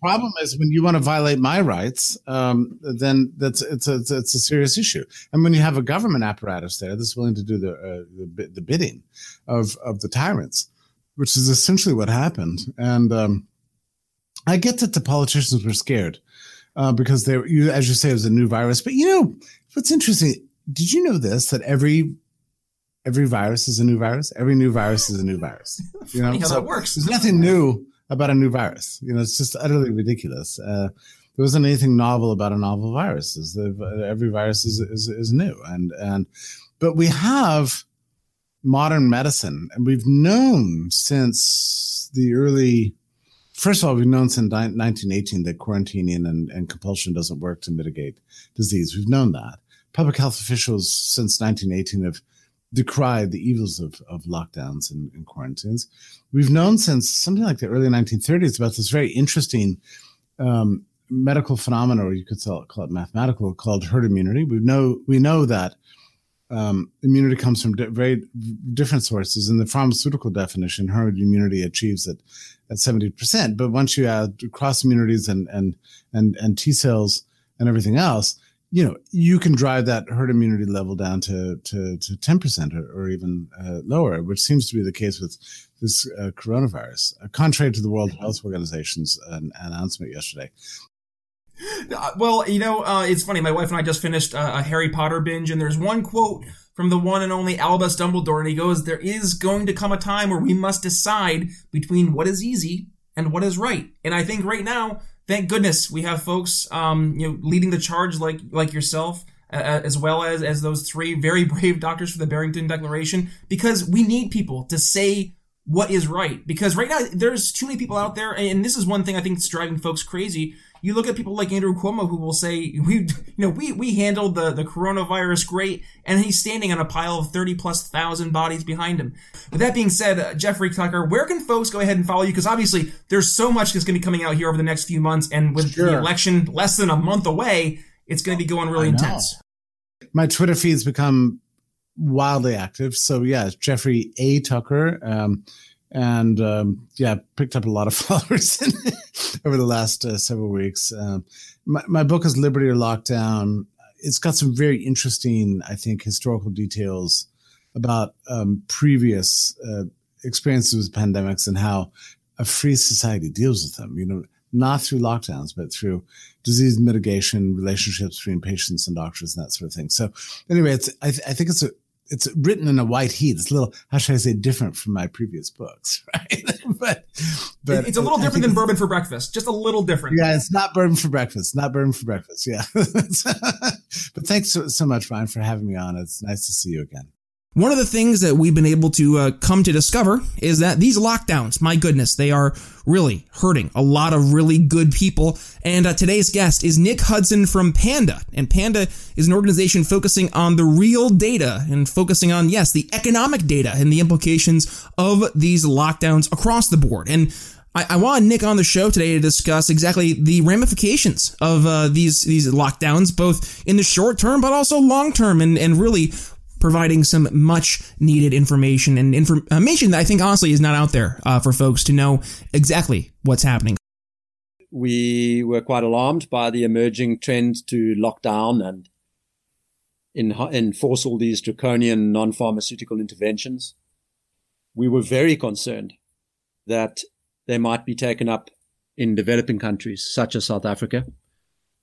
problem is when you want to violate my rights, um, then that's it's a, it's a serious issue. And when you have a government apparatus there that's willing to do the uh, the, the, bidding of of the tyrants, which is essentially what happened. And um, I get that the politicians were scared uh, because they, you, as you say, it was a new virus. But you know what's interesting? Did you know this that every every virus is a new virus? Every new virus is a new virus. You know, how so that works. There's nothing new about a new virus. You know, it's just utterly ridiculous. Uh, there wasn't anything novel about a novel virus. Is every virus is, is is new, and and but we have modern medicine, and we've known since the early. First of all, we've known since 1918 that quarantining and, and compulsion doesn't work to mitigate disease. We've known that. Public health officials since 1918 have decried the evils of, of lockdowns and, and, quarantines. We've known since something like the early 1930s about this very interesting um, medical phenomenon, or you could call it, call it mathematical, called herd immunity. We know we know that um, immunity comes from di- very different sources. In the pharmaceutical definition, herd immunity achieves it at 70%. But once you add cross immunities and, and, and, and T cells and everything else, you know, you can drive that herd immunity level down to, to, to 10% or, or even uh, lower, which seems to be the case with this uh, coronavirus, uh, contrary to the World Health Organization's uh, announcement yesterday. Uh, well, you know, uh, it's funny. My wife and I just finished uh, a Harry Potter binge, and there's one quote from the one and only Albus Dumbledore, and he goes, "There is going to come a time where we must decide between what is easy and what is right." And I think right now, thank goodness, we have folks, um, you know, leading the charge like like yourself. Uh, as well as as those three very brave doctors for the Barrington Declaration, because we need people to say what is right. Because right now there's too many people out there, and this is one thing I think is driving folks crazy you look at people like Andrew Cuomo who will say we you know we we handled the the coronavirus great and he's standing on a pile of 30 plus thousand bodies behind him. With that being said, uh, Jeffrey Tucker, where can folks go ahead and follow you because obviously there's so much that's going to be coming out here over the next few months and with sure. the election less than a month away, it's going to be going really intense. My Twitter feed's become wildly active. So yeah, Jeffrey A Tucker um, and um, yeah, picked up a lot of followers over the last uh, several weeks. Um, my, my book is Liberty or Lockdown. It's got some very interesting, I think, historical details about um, previous uh, experiences with pandemics and how a free society deals with them. You know, not through lockdowns, but through disease mitigation, relationships between patients and doctors, and that sort of thing. So, anyway, it's I, th- I think it's a it's written in a white heat. It's a little, how should I say, different from my previous books, right? but, but it's a little different than bourbon for breakfast. Just a little different. Yeah, it's not bourbon for breakfast. Not bourbon for breakfast. Yeah. but thanks so, so much, Ryan, for having me on. It's nice to see you again. One of the things that we've been able to uh, come to discover is that these lockdowns, my goodness, they are really hurting a lot of really good people. And uh, today's guest is Nick Hudson from Panda. And Panda is an organization focusing on the real data and focusing on, yes, the economic data and the implications of these lockdowns across the board. And I, I want Nick on the show today to discuss exactly the ramifications of uh, these these lockdowns, both in the short term but also long term, and and really providing some much needed information and information that I think honestly is not out there uh, for folks to know exactly what's happening. We were quite alarmed by the emerging trend to lock down and in, enforce all these draconian non pharmaceutical interventions. We were very concerned that they might be taken up in developing countries such as South Africa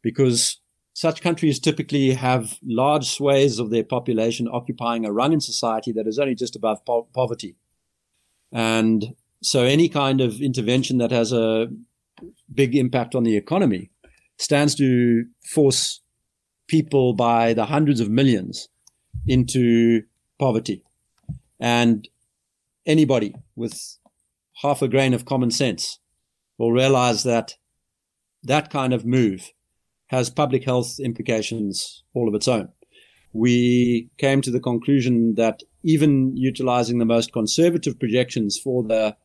because such countries typically have large swathes of their population occupying a rung in society that is only just above po- poverty. And so any kind of intervention that has a big impact on the economy stands to force people by the hundreds of millions into poverty. And anybody with half a grain of common sense will realize that that kind of move has public health implications all of its own. We came to the conclusion that even utilizing the most conservative projections for the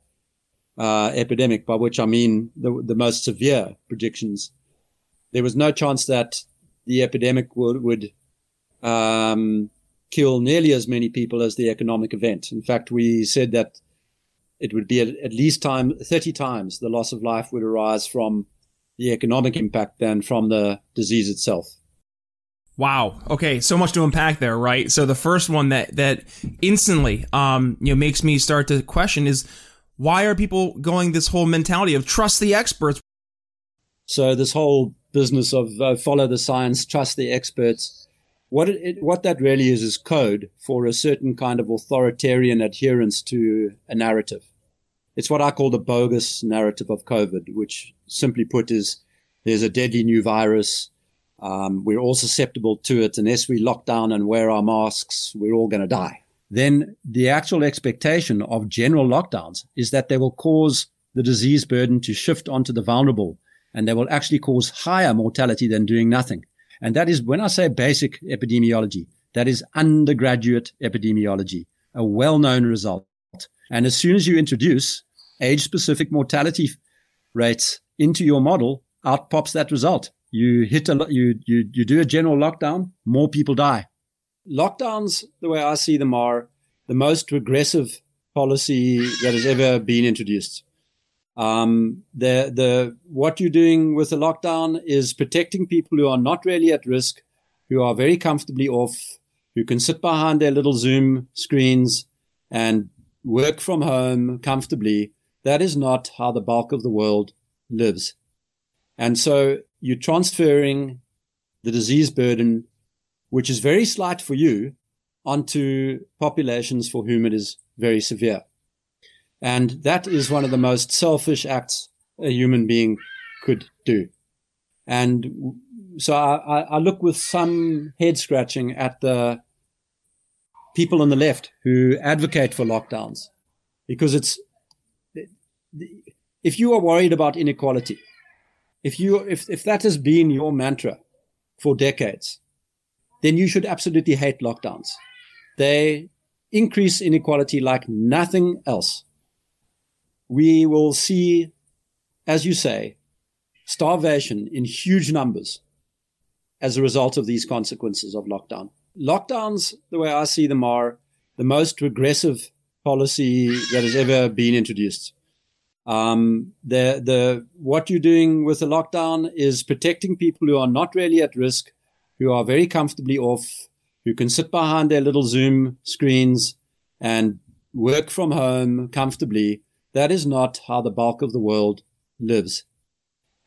uh, epidemic, by which I mean the, the most severe predictions, there was no chance that the epidemic would, would um, kill nearly as many people as the economic event. In fact, we said that it would be at, at least time 30 times the loss of life would arise from the economic impact then from the disease itself. Wow. Okay, so much to unpack there, right? So the first one that that instantly um you know makes me start to question is why are people going this whole mentality of trust the experts? So this whole business of uh, follow the science, trust the experts. What it, what that really is is code for a certain kind of authoritarian adherence to a narrative. It's what I call the bogus narrative of COVID, which simply put is there's a deadly new virus. Um, we're all susceptible to it. Unless we lock down and wear our masks, we're all going to die. Then the actual expectation of general lockdowns is that they will cause the disease burden to shift onto the vulnerable and they will actually cause higher mortality than doing nothing. And that is when I say basic epidemiology, that is undergraduate epidemiology, a well-known result and as soon as you introduce age specific mortality rates into your model, out pops that result. You hit a, you, you, you do a general lockdown, more people die. lockdowns, the way I see them, are the most regressive policy that has ever been introduced. Um, the the what you're doing with the lockdown is protecting people who are not really at risk, who are very comfortably off, who can sit behind their little Zoom screens and work from home comfortably. That is not how the bulk of the world lives. And so you're transferring the disease burden, which is very slight for you, onto populations for whom it is very severe. And that is one of the most selfish acts a human being could do. And so I, I look with some head scratching at the people on the left who advocate for lockdowns because it's, if you are worried about inequality, if you, if, if that has been your mantra for decades, then you should absolutely hate lockdowns. They increase inequality like nothing else. We will see, as you say, starvation in huge numbers as a result of these consequences of lockdown. Lockdowns, the way I see them, are the most regressive policy that has ever been introduced. Um, the the what you're doing with the lockdown is protecting people who are not really at risk, who are very comfortably off, who can sit behind their little Zoom screens and work from home comfortably. That is not how the bulk of the world lives.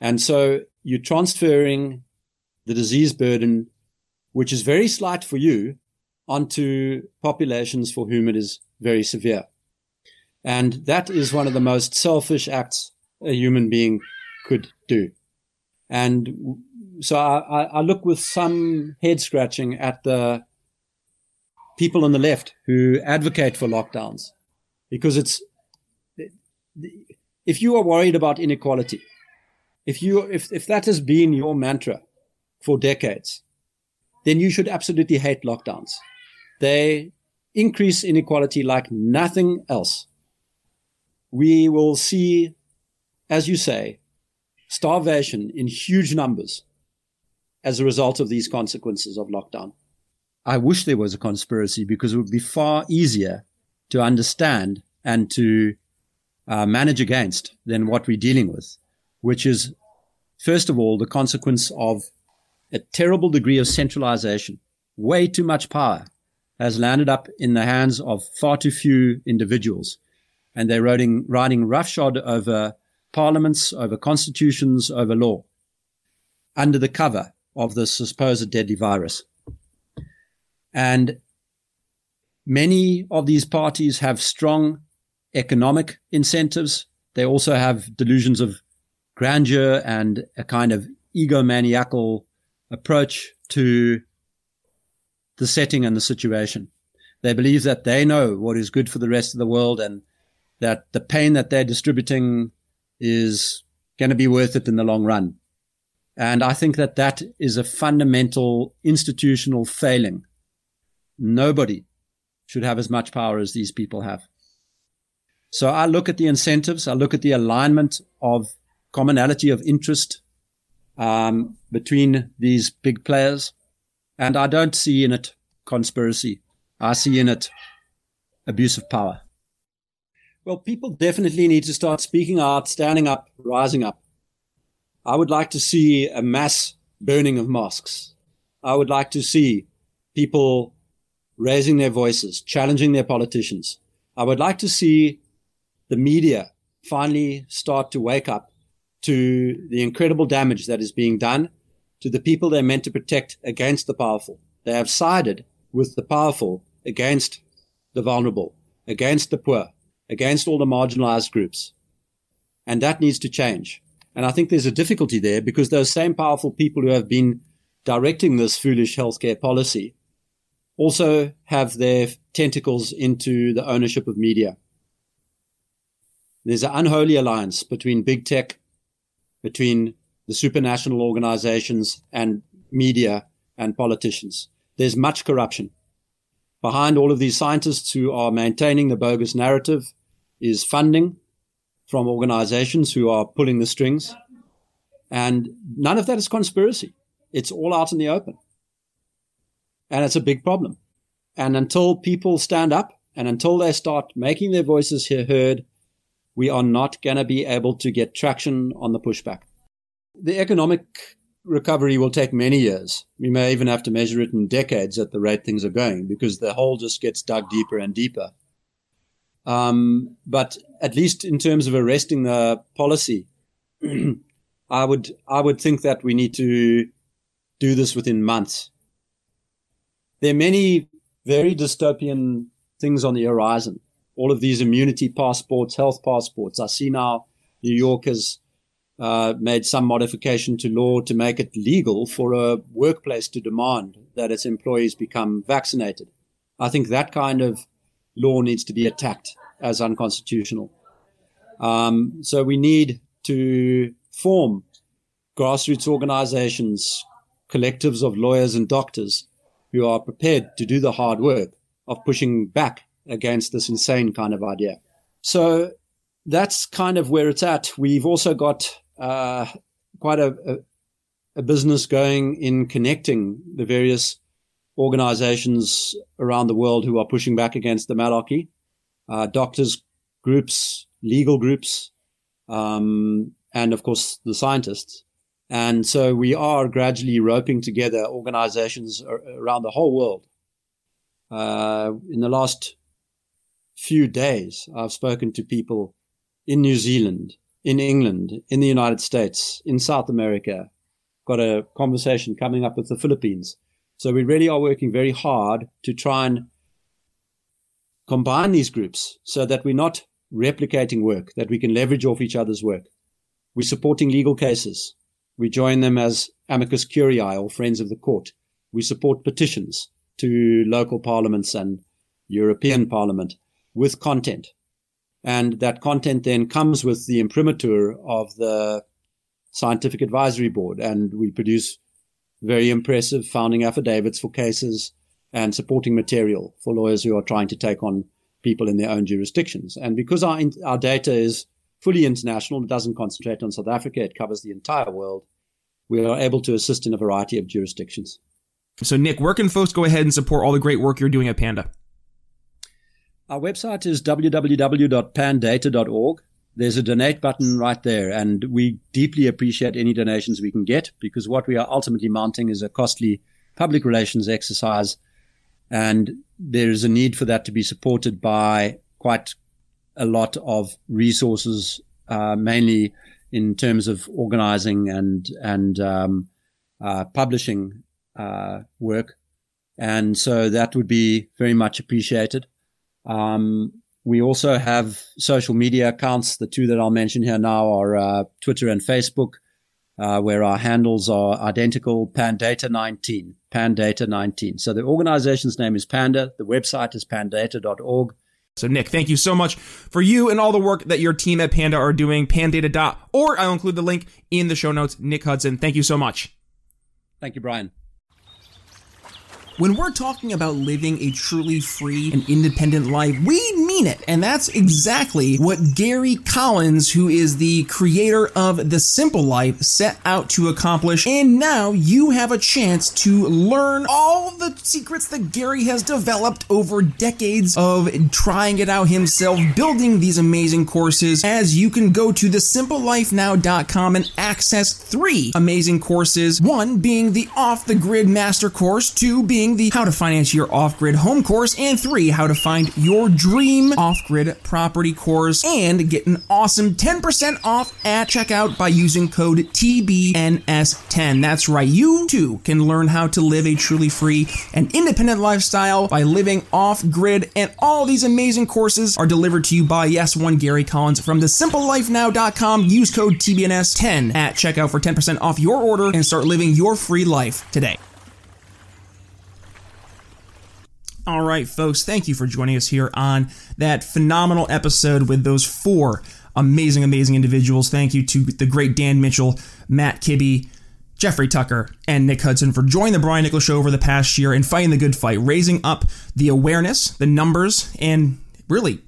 And so you're transferring the disease burden, which is very slight for you, onto populations for whom it is very severe. And that is one of the most selfish acts a human being could do. And so I, I look with some head scratching at the people on the left who advocate for lockdowns. Because it's if you are worried about inequality if you if, if that has been your mantra for decades then you should absolutely hate lockdowns. They increase inequality like nothing else we will see as you say starvation in huge numbers as a result of these consequences of lockdown. I wish there was a conspiracy because it would be far easier to understand and to uh, manage against than what we're dealing with, which is, first of all, the consequence of a terrible degree of centralization. Way too much power has landed up in the hands of far too few individuals. And they're riding, riding roughshod over parliaments, over constitutions, over law, under the cover of the supposed deadly virus. And many of these parties have strong economic incentives. They also have delusions of grandeur and a kind of egomaniacal approach to the setting and the situation. They believe that they know what is good for the rest of the world and that the pain that they're distributing is going to be worth it in the long run. And I think that that is a fundamental institutional failing. Nobody should have as much power as these people have. So I look at the incentives. I look at the alignment of commonality of interest um, between these big players. And I don't see in it conspiracy. I see in it abuse of power. Well, people definitely need to start speaking out, standing up, rising up. I would like to see a mass burning of mosques. I would like to see people raising their voices, challenging their politicians. I would like to see the media finally start to wake up to the incredible damage that is being done to the people they're meant to protect against the powerful. They have sided with the powerful against the vulnerable, against the poor, against all the marginalized groups. And that needs to change. And I think there's a difficulty there because those same powerful people who have been directing this foolish healthcare policy also have their tentacles into the ownership of media. There's an unholy alliance between big tech, between the supranational organizations and media and politicians. There's much corruption. Behind all of these scientists who are maintaining the bogus narrative is funding from organizations who are pulling the strings. And none of that is conspiracy. It's all out in the open. And it's a big problem. And until people stand up and until they start making their voices heard, we are not going to be able to get traction on the pushback. The economic recovery will take many years. We may even have to measure it in decades at the rate things are going because the hole just gets dug deeper and deeper. Um, but at least in terms of arresting the policy, I would I would think that we need to do this within months. There are many very dystopian things on the horizon. All of these immunity passports, health passports. I see now New York has uh, made some modification to law to make it legal for a workplace to demand that its employees become vaccinated. I think that kind of law needs to be attacked as unconstitutional. Um, so we need to form grassroots organizations, collectives of lawyers and doctors who are prepared to do the hard work of pushing back against this insane kind of idea. So that's kind of where it's at. We've also got uh, quite a, a, a, business going in connecting the various organizations around the world who are pushing back against the malarkey, uh, doctors groups, legal groups, um, and of course the scientists. And so we are gradually roping together organizations around the whole world. Uh, in the last few days, I've spoken to people in New Zealand, in England, in the United States, in South America. Got a conversation coming up with the Philippines. So we really are working very hard to try and combine these groups so that we're not replicating work, that we can leverage off each other's work. We're supporting legal cases. We join them as amicus curiae or friends of the court. We support petitions to local parliaments and European Parliament with content. And that content then comes with the imprimatur of the Scientific Advisory Board. And we produce very impressive founding affidavits for cases and supporting material for lawyers who are trying to take on people in their own jurisdictions. And because our, our data is fully international, it doesn't concentrate on South Africa, it covers the entire world, we are able to assist in a variety of jurisdictions. So, Nick, where can folks go ahead and support all the great work you're doing at Panda? Our website is www.pandata.org. There's a donate button right there, and we deeply appreciate any donations we can get because what we are ultimately mounting is a costly public relations exercise, and there is a need for that to be supported by quite a lot of resources, uh, mainly in terms of organizing and and um, uh, publishing uh, work, and so that would be very much appreciated. Um, we also have social media accounts. The two that I'll mention here now are uh, Twitter and Facebook, uh, where our handles are identical Pandata19, Pandata19. So the organization's name is Panda. The website is pandata.org. So, Nick, thank you so much for you and all the work that your team at Panda are doing. Pandata.org. I'll include the link in the show notes. Nick Hudson, thank you so much. Thank you, Brian. When we're talking about living a truly free and independent life, we mean it. And that's exactly what Gary Collins, who is the creator of The Simple Life, set out to accomplish. And now you have a chance to learn all the secrets that Gary has developed over decades of trying it out himself, building these amazing courses, as you can go to thesimplelifenow.com and access three amazing courses. One being the off the grid master course, two being the How to Finance Your Off Grid Home course, and three, How to Find Your Dream Off Grid Property course, and get an awesome 10% off at checkout by using code TBNS10. That's right, you too can learn how to live a truly free and independent lifestyle by living off grid, and all these amazing courses are delivered to you by Yes One Gary Collins from the thesimplelifenow.com. Use code TBNS10 at checkout for 10% off your order and start living your free life today. All right, folks, thank you for joining us here on that phenomenal episode with those four amazing, amazing individuals. Thank you to the great Dan Mitchell, Matt Kibbe, Jeffrey Tucker, and Nick Hudson for joining the Brian Nichols Show over the past year and fighting the good fight, raising up the awareness, the numbers, and really,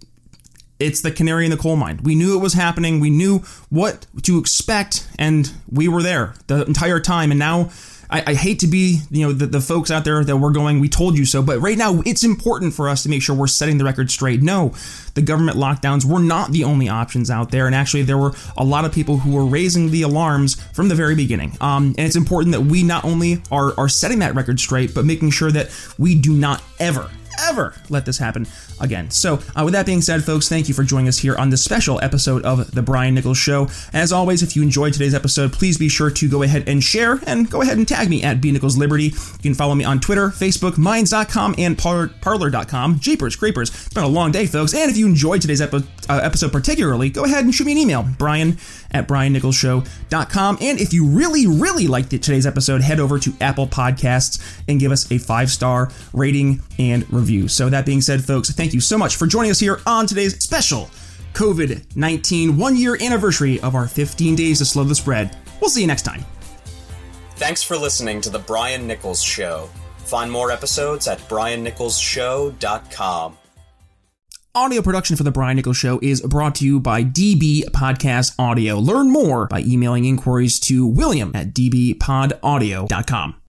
it's the canary in the coal mine. We knew it was happening, we knew what to expect, and we were there the entire time. And now, I, I hate to be, you know, the, the folks out there that we're going, we told you so, but right now it's important for us to make sure we're setting the record straight. No, the government lockdowns were not the only options out there. And actually, there were a lot of people who were raising the alarms from the very beginning. Um, and it's important that we not only are, are setting that record straight, but making sure that we do not ever, ever let this happen again. So, uh, with that being said, folks, thank you for joining us here on this special episode of The Brian Nichols Show. As always, if you enjoyed today's episode, please be sure to go ahead and share and go ahead and tag me at B Nichols Liberty. You can follow me on Twitter, Facebook, Minds.com, and par- Parler.com. Jeepers, creepers. It's been a long day, folks. And if you enjoyed today's epi- uh, episode particularly, go ahead and shoot me an email, Brian at BrianNicholsShow.com. And if you really, really liked today's episode, head over to Apple Podcasts and give us a five star rating and review. So, that being said, folks, thank you so much for joining us here on today's special COVID 19 one year anniversary of our 15 days to slow the spread. We'll see you next time. Thanks for listening to The Brian Nichols Show. Find more episodes at briannicholsshow.com. Audio production for The Brian Nichols Show is brought to you by DB Podcast Audio. Learn more by emailing inquiries to william at dbpodaudio.com.